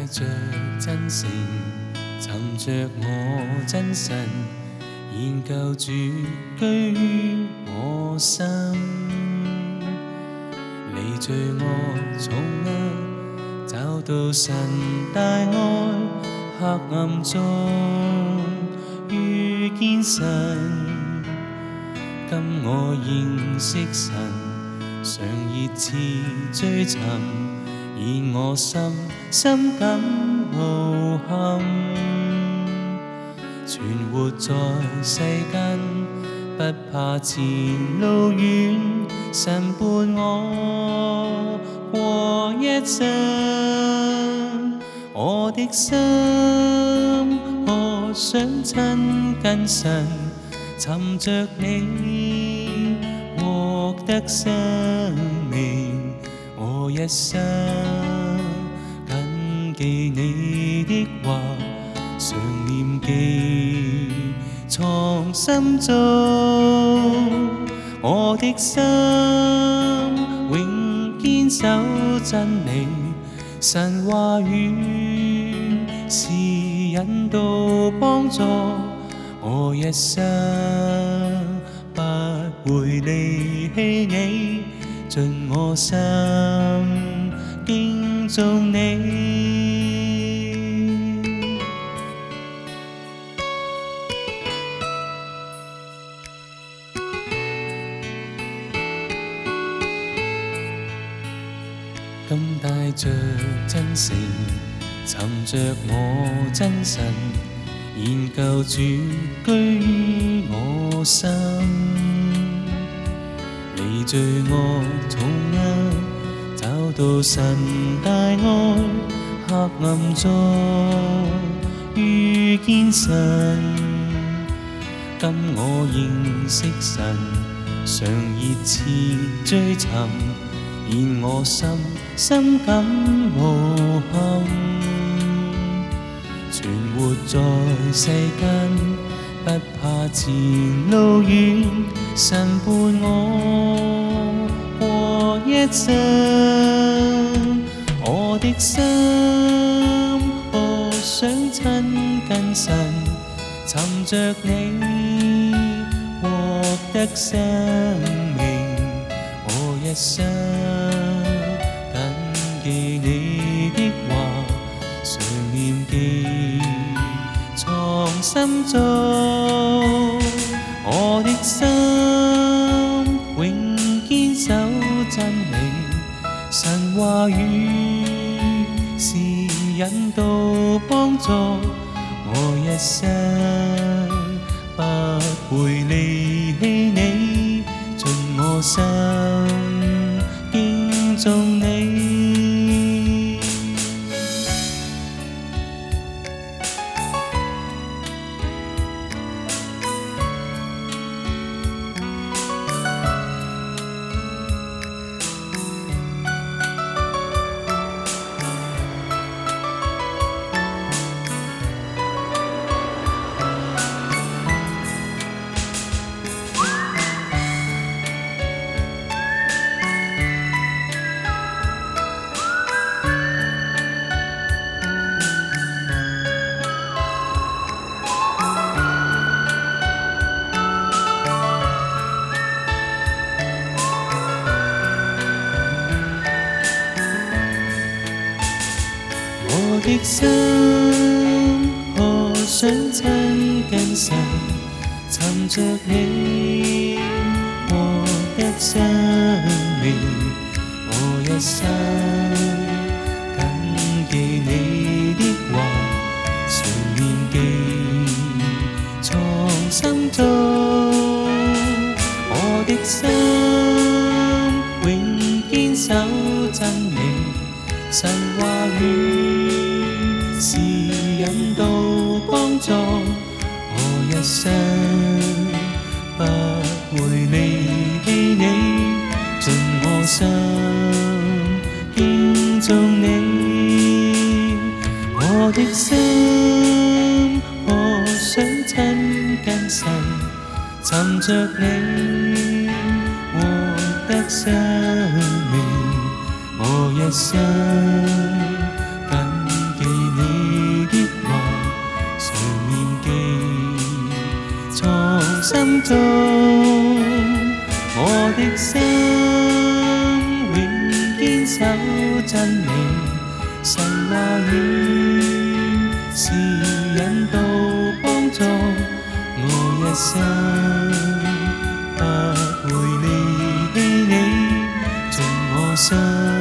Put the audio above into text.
带着真诚，寻着我真神，研究主居我心，你罪恶重压，找到神大爱，黑暗中遇见神，今我认识神，常热切追寻。以我心，深感无憾。存活在世间，不怕前路远，神伴我过一生。我的心，何想亲近神，寻着你，获得生命。我一生谨记你的话，常念记藏心中。我的心永坚守真理，神话语是引导帮助我一生，不会离弃你。尽我心敬重你，甘带着真诚，寻着我真神，研旧主居我心。罪恶重压，找到神大爱，黑暗中遇见神。今我认识神，常热切追寻，以我心深感无憾，存活在世间。不怕前路远，神伴我过一生。我的心，何想亲近神？寻着你，获得生命，我一生。心中，我的心永坚守真理。神话语是引导帮助我一生，不会离弃你，尽我心。我的心，何想擠近神，尋着你，我一生命，我一生謹記你的話，常念記藏心中，我的心永堅守真理，神話語。是引导帮助我一生，不会离弃你，尽我心建造你。我的心，我想亲近谁，寻着你获得生命。我一生。我的心永坚守真理，神话，语是引导帮助我一生，不会离弃你，尽我心。